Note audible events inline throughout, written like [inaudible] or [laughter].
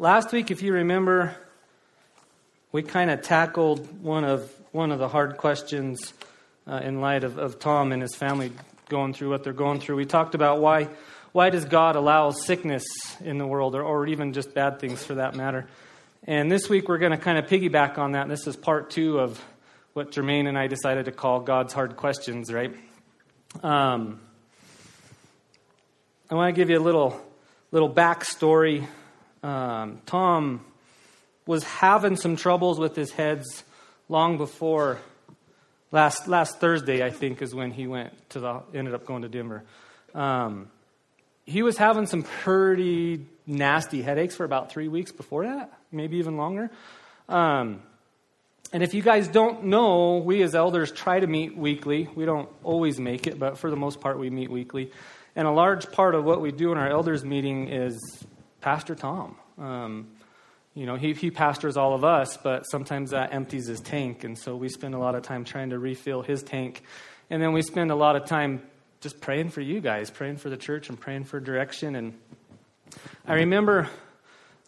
last week, if you remember, we kind of tackled one of one of the hard questions uh, in light of, of Tom and his family going through what they're going through. We talked about why why does God allow sickness in the world, or, or even just bad things for that matter. And this week we're going to kind of piggyback on that. This is part two of what Jermaine and I decided to call God's hard questions, right? Um, I want to give you a little little backstory. Um, Tom was having some troubles with his heads long before last last Thursday. I think is when he went to the ended up going to Denver. Um, he was having some pretty nasty headaches for about three weeks before that, maybe even longer. Um, and if you guys don't know, we as elders try to meet weekly. We don't always make it, but for the most part, we meet weekly. And a large part of what we do in our elders meeting is Pastor Tom. Um, you know, he, he pastors all of us, but sometimes that empties his tank. And so we spend a lot of time trying to refill his tank. And then we spend a lot of time just praying for you guys, praying for the church and praying for direction. And I remember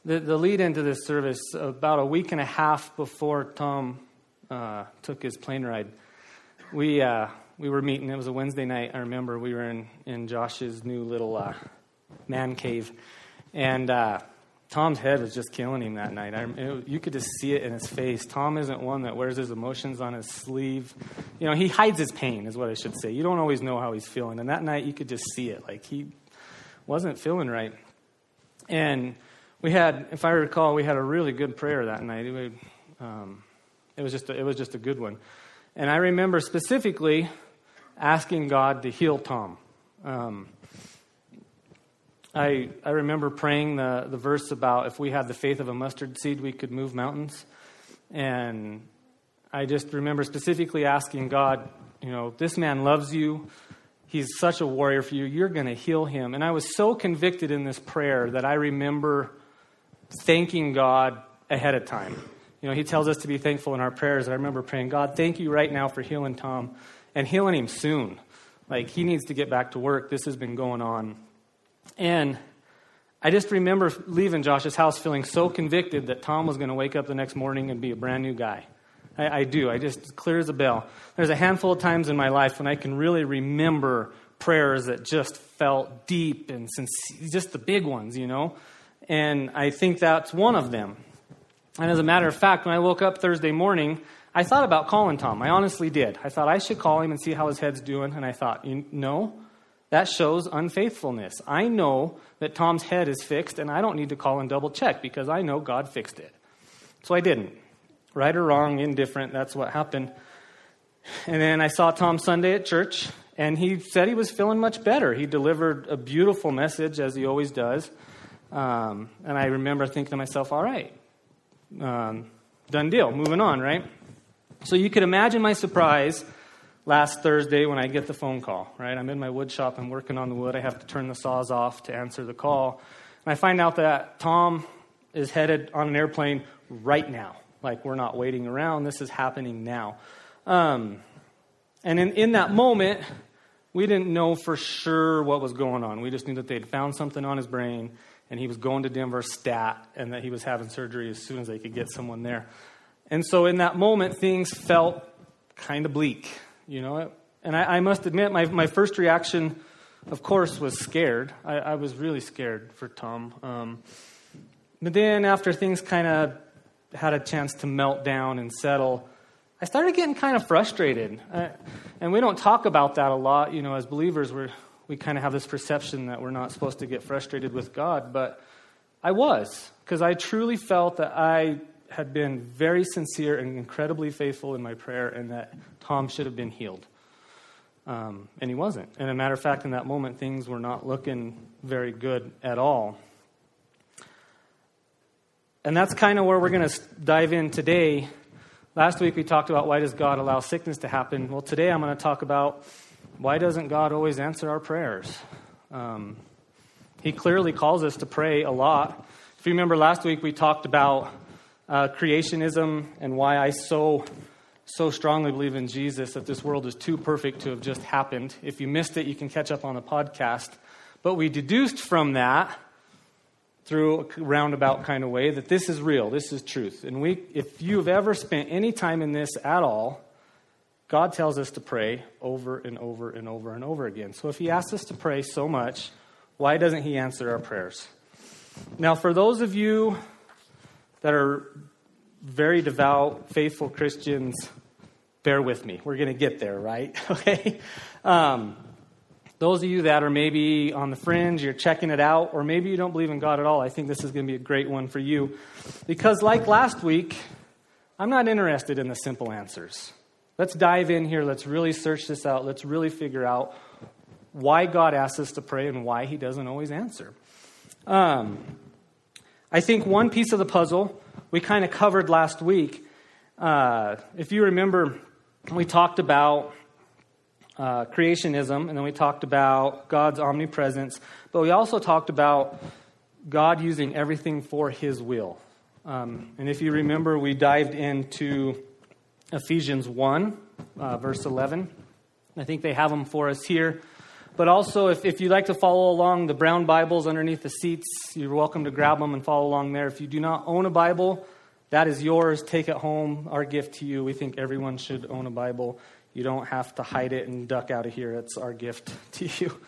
the, the lead into this service about a week and a half before Tom uh, took his plane ride. We, uh, we were meeting. It was a Wednesday night. I remember we were in, in Josh's new little uh, man cave. And uh, Tom's head was just killing him that night. I, it, you could just see it in his face. Tom isn't one that wears his emotions on his sleeve. You know, he hides his pain, is what I should say. You don't always know how he's feeling. And that night, you could just see it. Like he wasn't feeling right. And we had, if I recall, we had a really good prayer that night. It, um, it was just a, it was just a good one. And I remember specifically asking God to heal Tom. Um, I, I remember praying the, the verse about if we had the faith of a mustard seed, we could move mountains. And I just remember specifically asking God, you know, this man loves you. He's such a warrior for you. You're going to heal him. And I was so convicted in this prayer that I remember thanking God ahead of time. You know, He tells us to be thankful in our prayers. And I remember praying, God, thank you right now for healing Tom and healing him soon. Like, he needs to get back to work. This has been going on. And I just remember leaving Josh's house feeling so convicted that Tom was going to wake up the next morning and be a brand new guy. I, I, do. I just clear as a bell. There's a handful of times in my life when I can really remember prayers that just felt deep and sincere, just the big ones, you know. And I think that's one of them. And as a matter of fact, when I woke up Thursday morning, I thought about calling Tom. I honestly did. I thought I should call him and see how his head's doing. And I thought, you know, that shows unfaithfulness. I know that Tom's head is fixed, and I don't need to call and double check because I know God fixed it. So I didn't. Right or wrong, indifferent, that's what happened. And then I saw Tom Sunday at church, and he said he was feeling much better. He delivered a beautiful message, as he always does. Um, and I remember thinking to myself, all right, um, done deal, moving on, right? So you could imagine my surprise last Thursday when I get the phone call, right? I'm in my wood shop, I'm working on the wood, I have to turn the saws off to answer the call. And I find out that Tom is headed on an airplane right now. Like, we're not waiting around, this is happening now. Um, and in, in that moment, we didn't know for sure what was going on. We just knew that they'd found something on his brain and he was going to Denver stat, and that he was having surgery as soon as they could get someone there. And so in that moment, things felt kind of bleak, you know. And I, I must admit, my, my first reaction, of course, was scared. I, I was really scared for Tom. Um, but then after things kind of had a chance to melt down and settle, I started getting kind of frustrated. Uh, and we don't talk about that a lot, you know, as believers. We're, we kind of have this perception that we're not supposed to get frustrated with God, but I was, because I truly felt that I had been very sincere and incredibly faithful in my prayer, and that Tom should have been healed. Um, and he wasn't. And a matter of fact, in that moment, things were not looking very good at all. And that's kind of where we're going to dive in today. Last week we talked about why does God allow sickness to happen. Well, today I'm going to talk about why doesn't God always answer our prayers? Um, he clearly calls us to pray a lot. If you remember last week, we talked about uh, creationism and why I so so strongly believe in Jesus that this world is too perfect to have just happened. If you missed it, you can catch up on the podcast. But we deduced from that through a roundabout kind of way that this is real, this is truth. And we, if you've ever spent any time in this at all, God tells us to pray over and over and over and over again. So if He asks us to pray so much, why doesn't He answer our prayers? Now, for those of you that are very devout, faithful Christians, bear with me. We're going to get there, right? [laughs] okay? Um, those of you that are maybe on the fringe, you're checking it out, or maybe you don't believe in God at all, I think this is going to be a great one for you. Because, like last week, I'm not interested in the simple answers. Let's dive in here. Let's really search this out. Let's really figure out why God asks us to pray and why He doesn't always answer. Um, I think one piece of the puzzle we kind of covered last week. Uh, if you remember, we talked about uh, creationism, and then we talked about God's omnipresence, but we also talked about God using everything for His will. Um, and if you remember, we dived into Ephesians 1, uh, verse 11. I think they have them for us here. But also, if, if you'd like to follow along, the brown Bibles underneath the seats, you're welcome to grab them and follow along there. If you do not own a Bible, that is yours. Take it home. Our gift to you. We think everyone should own a Bible. You don't have to hide it and duck out of here. It's our gift [laughs] to you.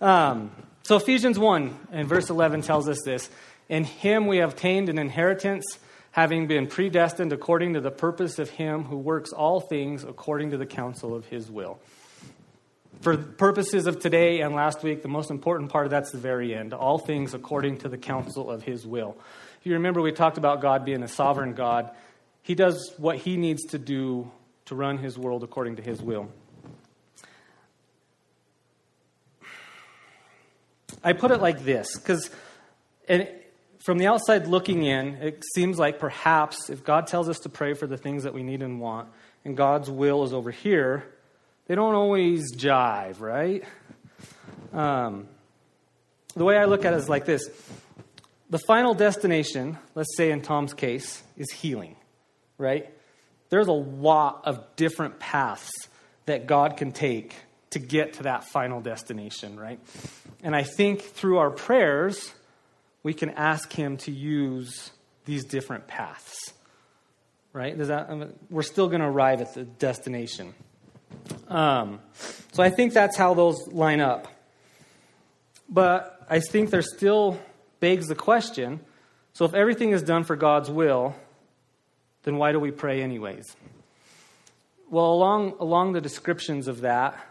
Um, so, Ephesians 1 and verse 11 tells us this In him we have obtained an inheritance, having been predestined according to the purpose of him who works all things according to the counsel of his will. For purposes of today and last week, the most important part of that's the very end. All things according to the counsel of his will. If you remember, we talked about God being a sovereign God. He does what he needs to do to run his world according to his will. I put it like this because from the outside looking in, it seems like perhaps if God tells us to pray for the things that we need and want, and God's will is over here, they don't always jive, right? Um, the way I look at it is like this the final destination, let's say in Tom's case, is healing, right? There's a lot of different paths that God can take to get to that final destination, right? And I think through our prayers, we can ask Him to use these different paths, right? Does that, mean, we're still going to arrive at the destination. Um, so I think that's how those line up. But I think there still begs the question so if everything is done for God's will, then why do we pray anyways? Well, along, along the descriptions of that,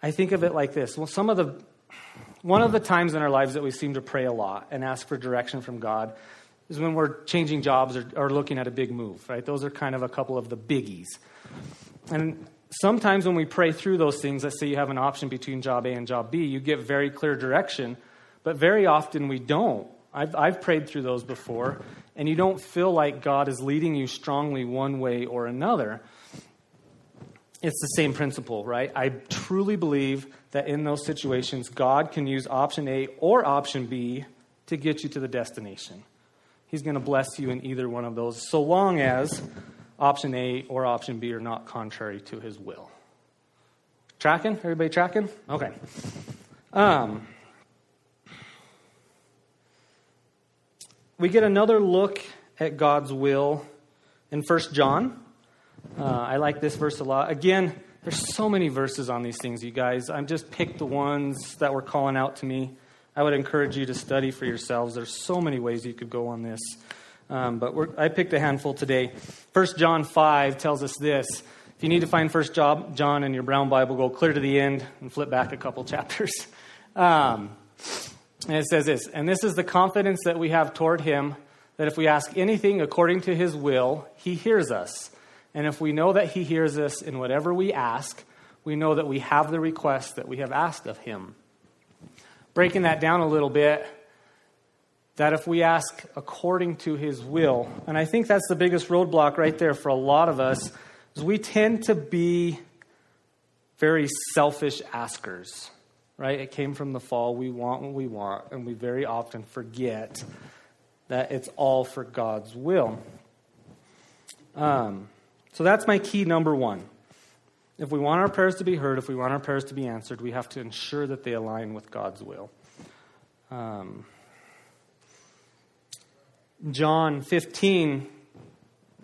I think of it like this. Well, some of the, one of the times in our lives that we seem to pray a lot and ask for direction from God is when we're changing jobs or, or looking at a big move, right? Those are kind of a couple of the biggies. And sometimes when we pray through those things, let's say you have an option between job A and job B, you get very clear direction, but very often we don't. I've, I've prayed through those before, and you don't feel like God is leading you strongly one way or another. It's the same principle, right? I truly believe that in those situations, God can use option A or option B to get you to the destination. He's going to bless you in either one of those, so long as option A or option B are not contrary to his will. Tracking? Everybody tracking? Okay. Um, we get another look at God's will in 1 John. Uh, I like this verse a lot. Again, there's so many verses on these things, you guys. I'm just picked the ones that were calling out to me. I would encourage you to study for yourselves. There's so many ways you could go on this. Um, but I picked a handful today. 1 John 5 tells us this. If you need to find 1 John in your brown Bible, go clear to the end and flip back a couple [laughs] chapters. Um, and it says this And this is the confidence that we have toward him that if we ask anything according to his will, he hears us. And if we know that he hears us in whatever we ask, we know that we have the request that we have asked of him. Breaking that down a little bit, that if we ask according to his will, and I think that's the biggest roadblock right there for a lot of us, is we tend to be very selfish askers right? It came from the fall. We want what we want, and we very often forget that it's all for God's will. Um, so that's my key number one. If we want our prayers to be heard, if we want our prayers to be answered, we have to ensure that they align with God's will. Um, John 15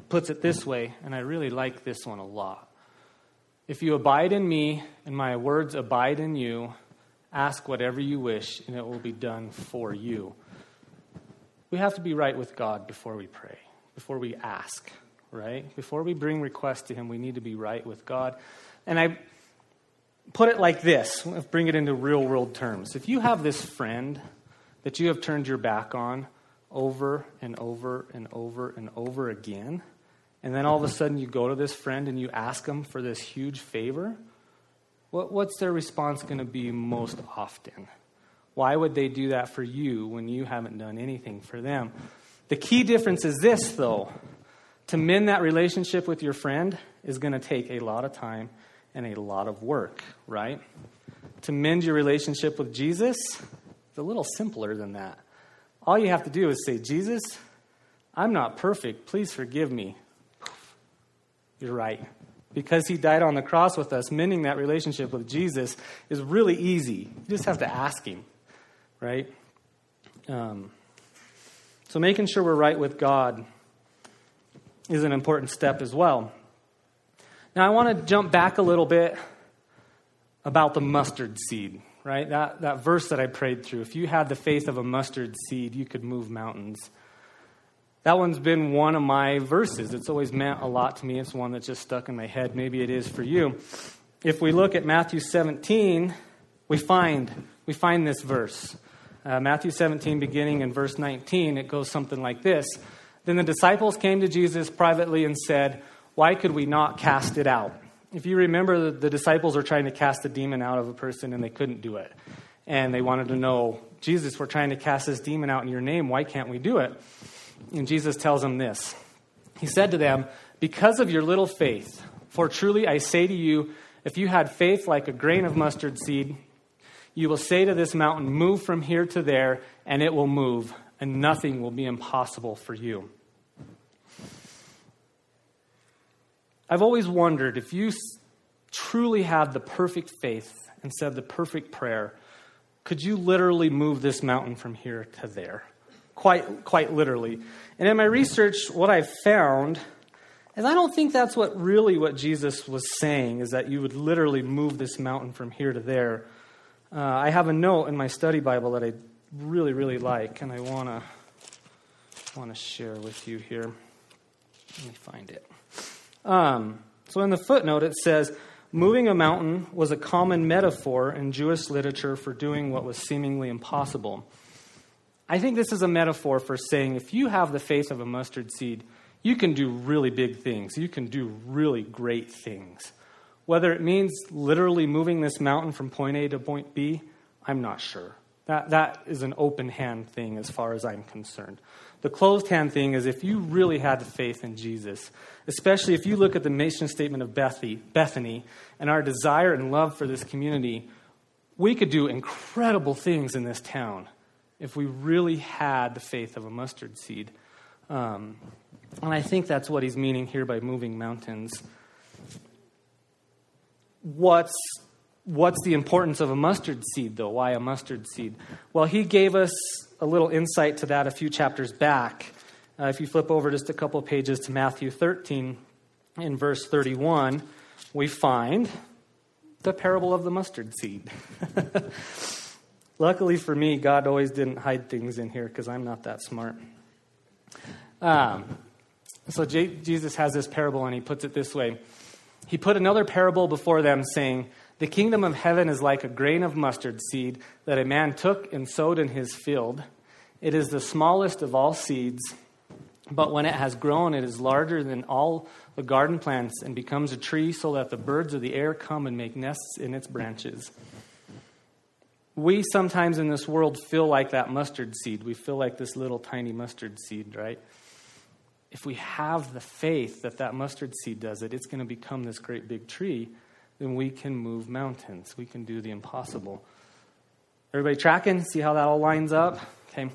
puts it this way, and I really like this one a lot. If you abide in me and my words abide in you, ask whatever you wish, and it will be done for you. We have to be right with God before we pray, before we ask, right? Before we bring requests to Him, we need to be right with God. And I put it like this bring it into real world terms. If you have this friend that you have turned your back on over and over and over and over again, and then all of a sudden you go to this friend and you ask them for this huge favor, what, what's their response going to be most often? Why would they do that for you when you haven't done anything for them? The key difference is this, though. To mend that relationship with your friend is going to take a lot of time and a lot of work, right? To mend your relationship with Jesus, it's a little simpler than that. All you have to do is say, Jesus, I'm not perfect. Please forgive me. You're right. Because he died on the cross with us, mending that relationship with Jesus is really easy. You just have to ask him, right? Um, so making sure we're right with God is an important step as well. Now, I want to jump back a little bit about the mustard seed, right? That, that verse that I prayed through. If you had the faith of a mustard seed, you could move mountains. That one's been one of my verses. It's always meant a lot to me. It's one that just stuck in my head. Maybe it is for you. If we look at Matthew 17, we find, we find this verse. Uh, Matthew 17, beginning in verse 19, it goes something like this Then the disciples came to Jesus privately and said, Why could we not cast it out? If you remember, the, disciples were trying to cast a demon out of a person and they couldn't do it. And they wanted to know, Jesus, we're trying to cast this demon out in your name. Why can't we do it? And Jesus tells them this He said to them, Because of your little faith, for truly I say to you, if you had faith like a grain of mustard seed, you will say to this mountain, Move from here to there, and it will move, and nothing will be impossible for you. I've always wondered if you truly had the perfect faith and said the perfect prayer, could you literally move this mountain from here to there? quite, quite literally. And in my research, what I've found is I don't think that's what really what Jesus was saying, is that you would literally move this mountain from here to there. Uh, I have a note in my study Bible that I really, really like, and I want to share with you here. Let me find it. Um, so in the footnote, it says, Moving a mountain was a common metaphor in Jewish literature for doing what was seemingly impossible. I think this is a metaphor for saying if you have the faith of a mustard seed, you can do really big things. You can do really great things. Whether it means literally moving this mountain from point A to point B, I'm not sure. That, that is an open hand thing as far as I'm concerned. The closed hand thing is if you really had the faith in Jesus, especially if you look at the mission statement of Bethany and our desire and love for this community, we could do incredible things in this town if we really had the faith of a mustard seed. Um, and I think that's what he's meaning here by moving mountains. What's, what's the importance of a mustard seed, though? Why a mustard seed? Well, he gave us a little insight to that a few chapters back. Uh, if you flip over just a couple pages to Matthew 13, in verse 31, we find the parable of the mustard seed. [laughs] Luckily for me, God always didn't hide things in here because I'm not that smart. Um, so J- Jesus has this parable and he puts it this way He put another parable before them, saying, The kingdom of heaven is like a grain of mustard seed that a man took and sowed in his field. It is the smallest of all seeds, but when it has grown, it is larger than all the garden plants and becomes a tree so that the birds of the air come and make nests in its branches we sometimes in this world feel like that mustard seed. We feel like this little tiny mustard seed, right? If we have the faith that that mustard seed does it, it's going to become this great big tree, then we can move mountains. We can do the impossible. Everybody tracking? See how that all lines up? Okay.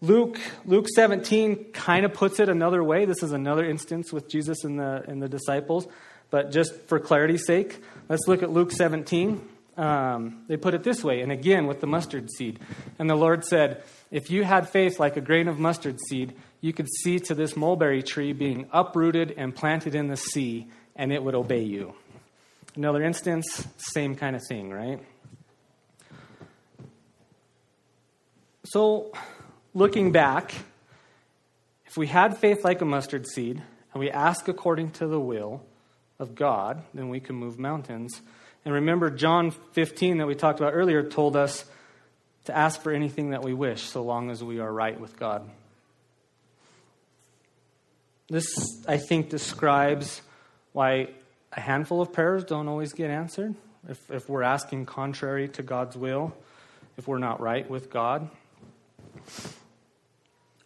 Luke, Luke 17 kind of puts it another way. This is another instance with Jesus and the, and the disciples. But just for clarity's sake, let's look at Luke 17 um, they put it this way, and again with the mustard seed. And the Lord said, If you had faith like a grain of mustard seed, you could see to this mulberry tree being uprooted and planted in the sea, and it would obey you. Another instance, same kind of thing, right? So, looking back, if we had faith like a mustard seed and we ask according to the will of God, then we can move mountains. And remember, John 15 that we talked about earlier told us to ask for anything that we wish, so long as we are right with God. This, I think, describes why a handful of prayers don't always get answered. If, if we're asking contrary to God's will, if we're not right with God.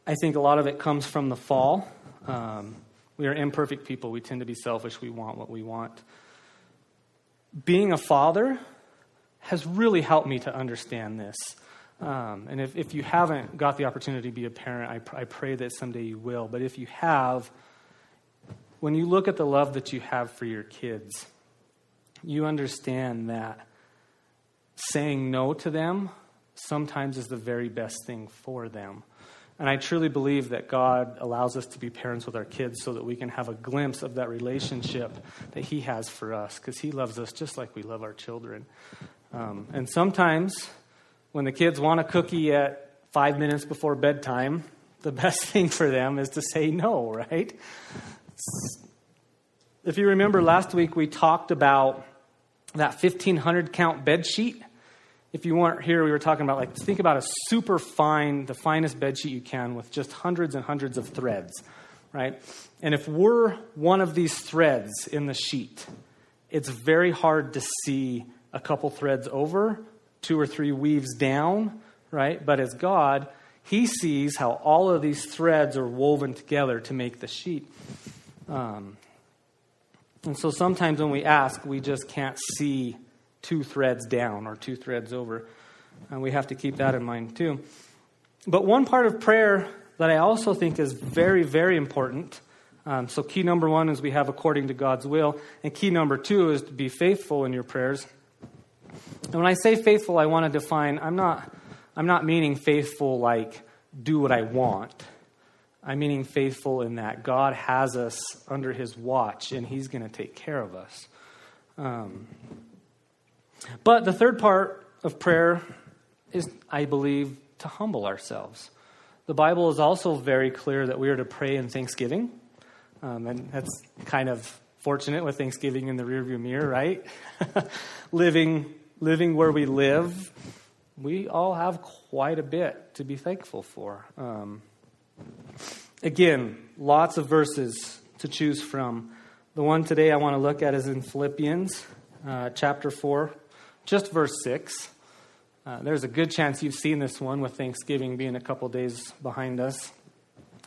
I think a lot of it comes from the fall. Um, we are imperfect people. We tend to be selfish. We want what we want. Being a father has really helped me to understand this. Um, and if, if you haven't got the opportunity to be a parent, I, pr- I pray that someday you will. But if you have, when you look at the love that you have for your kids, you understand that saying no to them sometimes is the very best thing for them. And I truly believe that God allows us to be parents with our kids so that we can have a glimpse of that relationship that He has for us because He loves us just like we love our children. Um, and sometimes when the kids want a cookie at five minutes before bedtime, the best [laughs] thing for them is to say no, right? If you remember last week, we talked about that 1500 count bed sheet if you weren't here, we were talking about like think about a super fine, the finest bed sheet you can with just hundreds and hundreds of threads, right? And if we're one of these threads in the sheet, it's very hard to see a couple threads over, two or three weaves down, right? But as God, He sees how all of these threads are woven together to make the sheet. Um, and so sometimes when we ask, we just can't see two threads down or two threads over. And we have to keep that in mind too. But one part of prayer that I also think is very, very important. Um, so, key number one is we have according to God's will. And key number two is to be faithful in your prayers. And when I say faithful, I want to define, I'm not, I'm not meaning faithful like do what I want. I'm meaning faithful in that God has us under his watch and he's going to take care of us. Um, but the third part of prayer is, I believe, to humble ourselves. The Bible is also very clear that we are to pray in thanksgiving. Um, and that's kind of fortunate with Thanksgiving in the rearview mirror, right? [laughs] living, living where we live, we all have quite a bit to be thankful for. Um, again, lots of verses to choose from. The one today I want to look at is in Philippians uh, chapter 4, just verse 6. Uh, there's a good chance you've seen this one with Thanksgiving being a couple days behind us.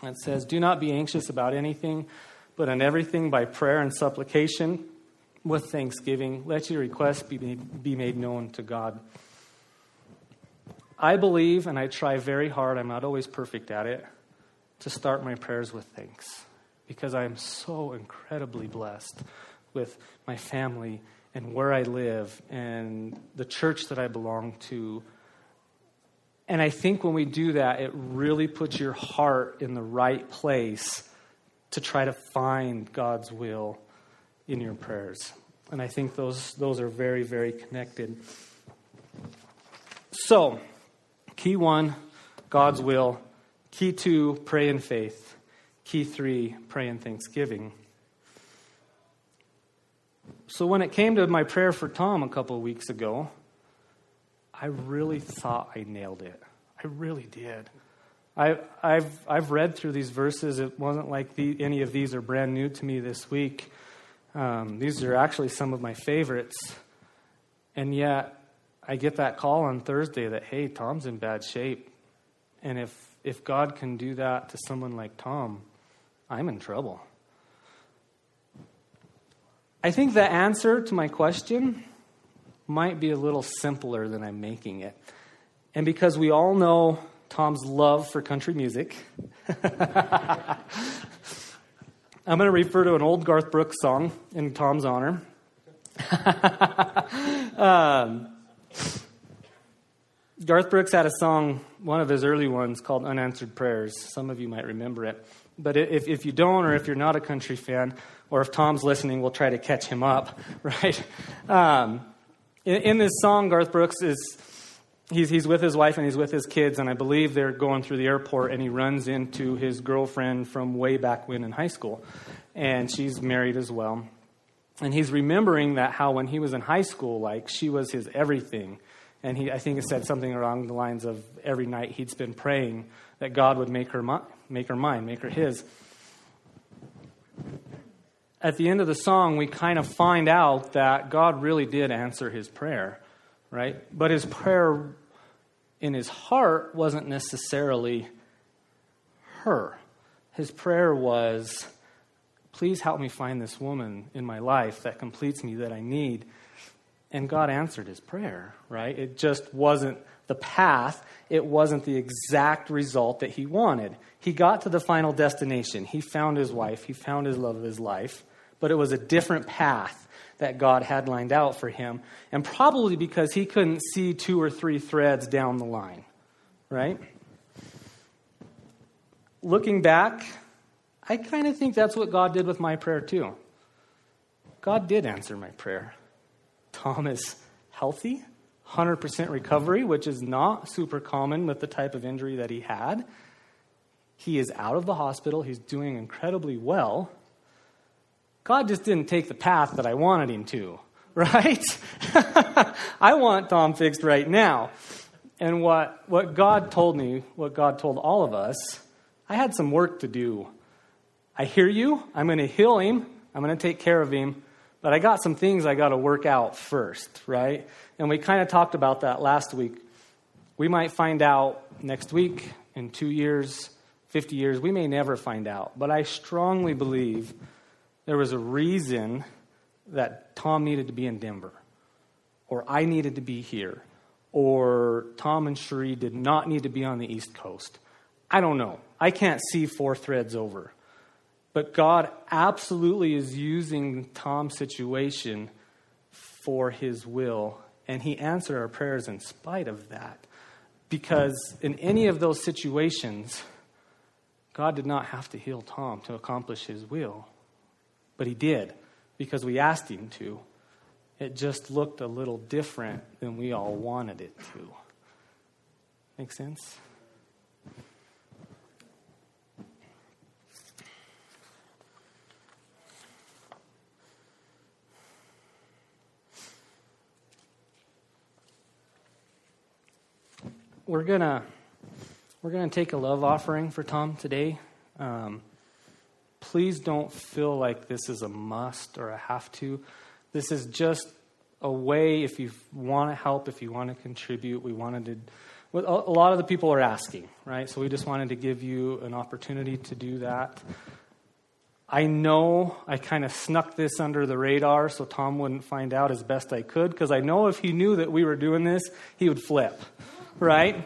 It says, Do not be anxious about anything, but in everything by prayer and supplication with thanksgiving, let your requests be, be made known to God. I believe, and I try very hard, I'm not always perfect at it, to start my prayers with thanks because I am so incredibly blessed with my family and where I live and the church that I belong to. And I think when we do that, it really puts your heart in the right place to try to find God's will in your prayers. And I think those, those are very, very connected. So, key one, God's will. Key two, pray in faith. Key three, pray in thanksgiving. So when it came to my prayer for Tom a couple of weeks ago, I really thought I nailed it. I really did. I, have I've read through these verses. It wasn't like the, any of these are brand new to me this week. Um, these are actually some of my favorites. And yet, I get that call on Thursday that, hey, Tom's in bad shape. And if, if God can do that to someone like Tom, I'm in trouble. I think the answer to my question might be a little simpler than I'm making it. And because we all know Tom's love for country music, [laughs] I'm going to refer to an old Garth Brooks song in Tom's honor. [laughs] um, Garth Brooks had a song, one of his early ones, called Unanswered Prayers. Some of you might remember it. But if, if you don't, or if you're not a country fan, or if Tom's listening, we'll try to catch him up, [laughs] right? Um, in, in, this song, Garth Brooks is. He's, he's with his wife and he's with his kids, and I believe they're going through the airport, and he runs into his girlfriend from way back when in high school. And she's married as well. And he's remembering that how when he was in high school, like, she was his everything and he, I think said something along the lines of every night he'd spend praying that God would make her, make her mine, make her his. At the end of the song, we kind of find out that God really did answer his prayer, right? But his prayer in his heart wasn't necessarily her. His prayer was, Please help me find this woman in my life that completes me, that I need. And God answered his prayer, right? It just wasn't the path, it wasn't the exact result that he wanted. He got to the final destination. He found his wife, he found his love of his life, but it was a different path that God had lined out for him, and probably because he couldn't see two or three threads down the line, right? Looking back, I kind of think that's what God did with my prayer too. God did answer my prayer. Tom is healthy, 100% recovery, which is not super common with the type of injury that he had. He is out of the hospital, he's doing incredibly well. God just didn't take the path that I wanted him to, [laughs] right? [laughs] I want Tom fixed right now. And what, what God told me, what God told all of us, I had some work to do. I hear you. I'm going to heal him. I'm going to take care of him. But I got some things I got to work out first, right? And we kind of talked about that last week. We might find out next week, in two years, 50 years. We may never find out. But I strongly believe there was a reason that Tom needed to be in Denver, or I needed to be here, or Tom and Cherie did not need to be on the East Coast. I don't know. I can't see four threads over. But God absolutely is using Tom's situation for his will. And he answered our prayers in spite of that. Because in any of those situations, God did not have to heal Tom to accomplish his will. But he did, because we asked him to. It just looked a little different than we all wanted it to. Make sense? We're gonna we're gonna take a love offering for Tom today. Um, please don't feel like this is a must or a have to. This is just a way if you want to help, if you want to contribute. We wanted to. A lot of the people are asking, right? So we just wanted to give you an opportunity to do that. I know I kind of snuck this under the radar so Tom wouldn't find out as best I could because I know if he knew that we were doing this, he would flip right?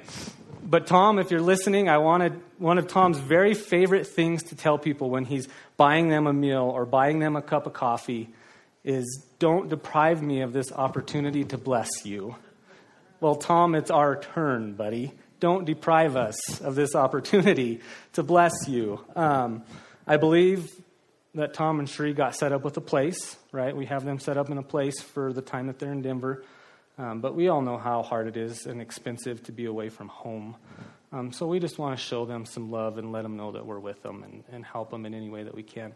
But Tom, if you're listening, I wanted one of Tom's very favorite things to tell people when he's buying them a meal or buying them a cup of coffee is don't deprive me of this opportunity to bless you. Well, Tom, it's our turn, buddy. Don't deprive us of this opportunity to bless you. Um, I believe that Tom and Shree got set up with a place, right? We have them set up in a place for the time that they're in Denver. Um, but we all know how hard it is and expensive to be away from home. Um, so we just want to show them some love and let them know that we're with them and, and help them in any way that we can.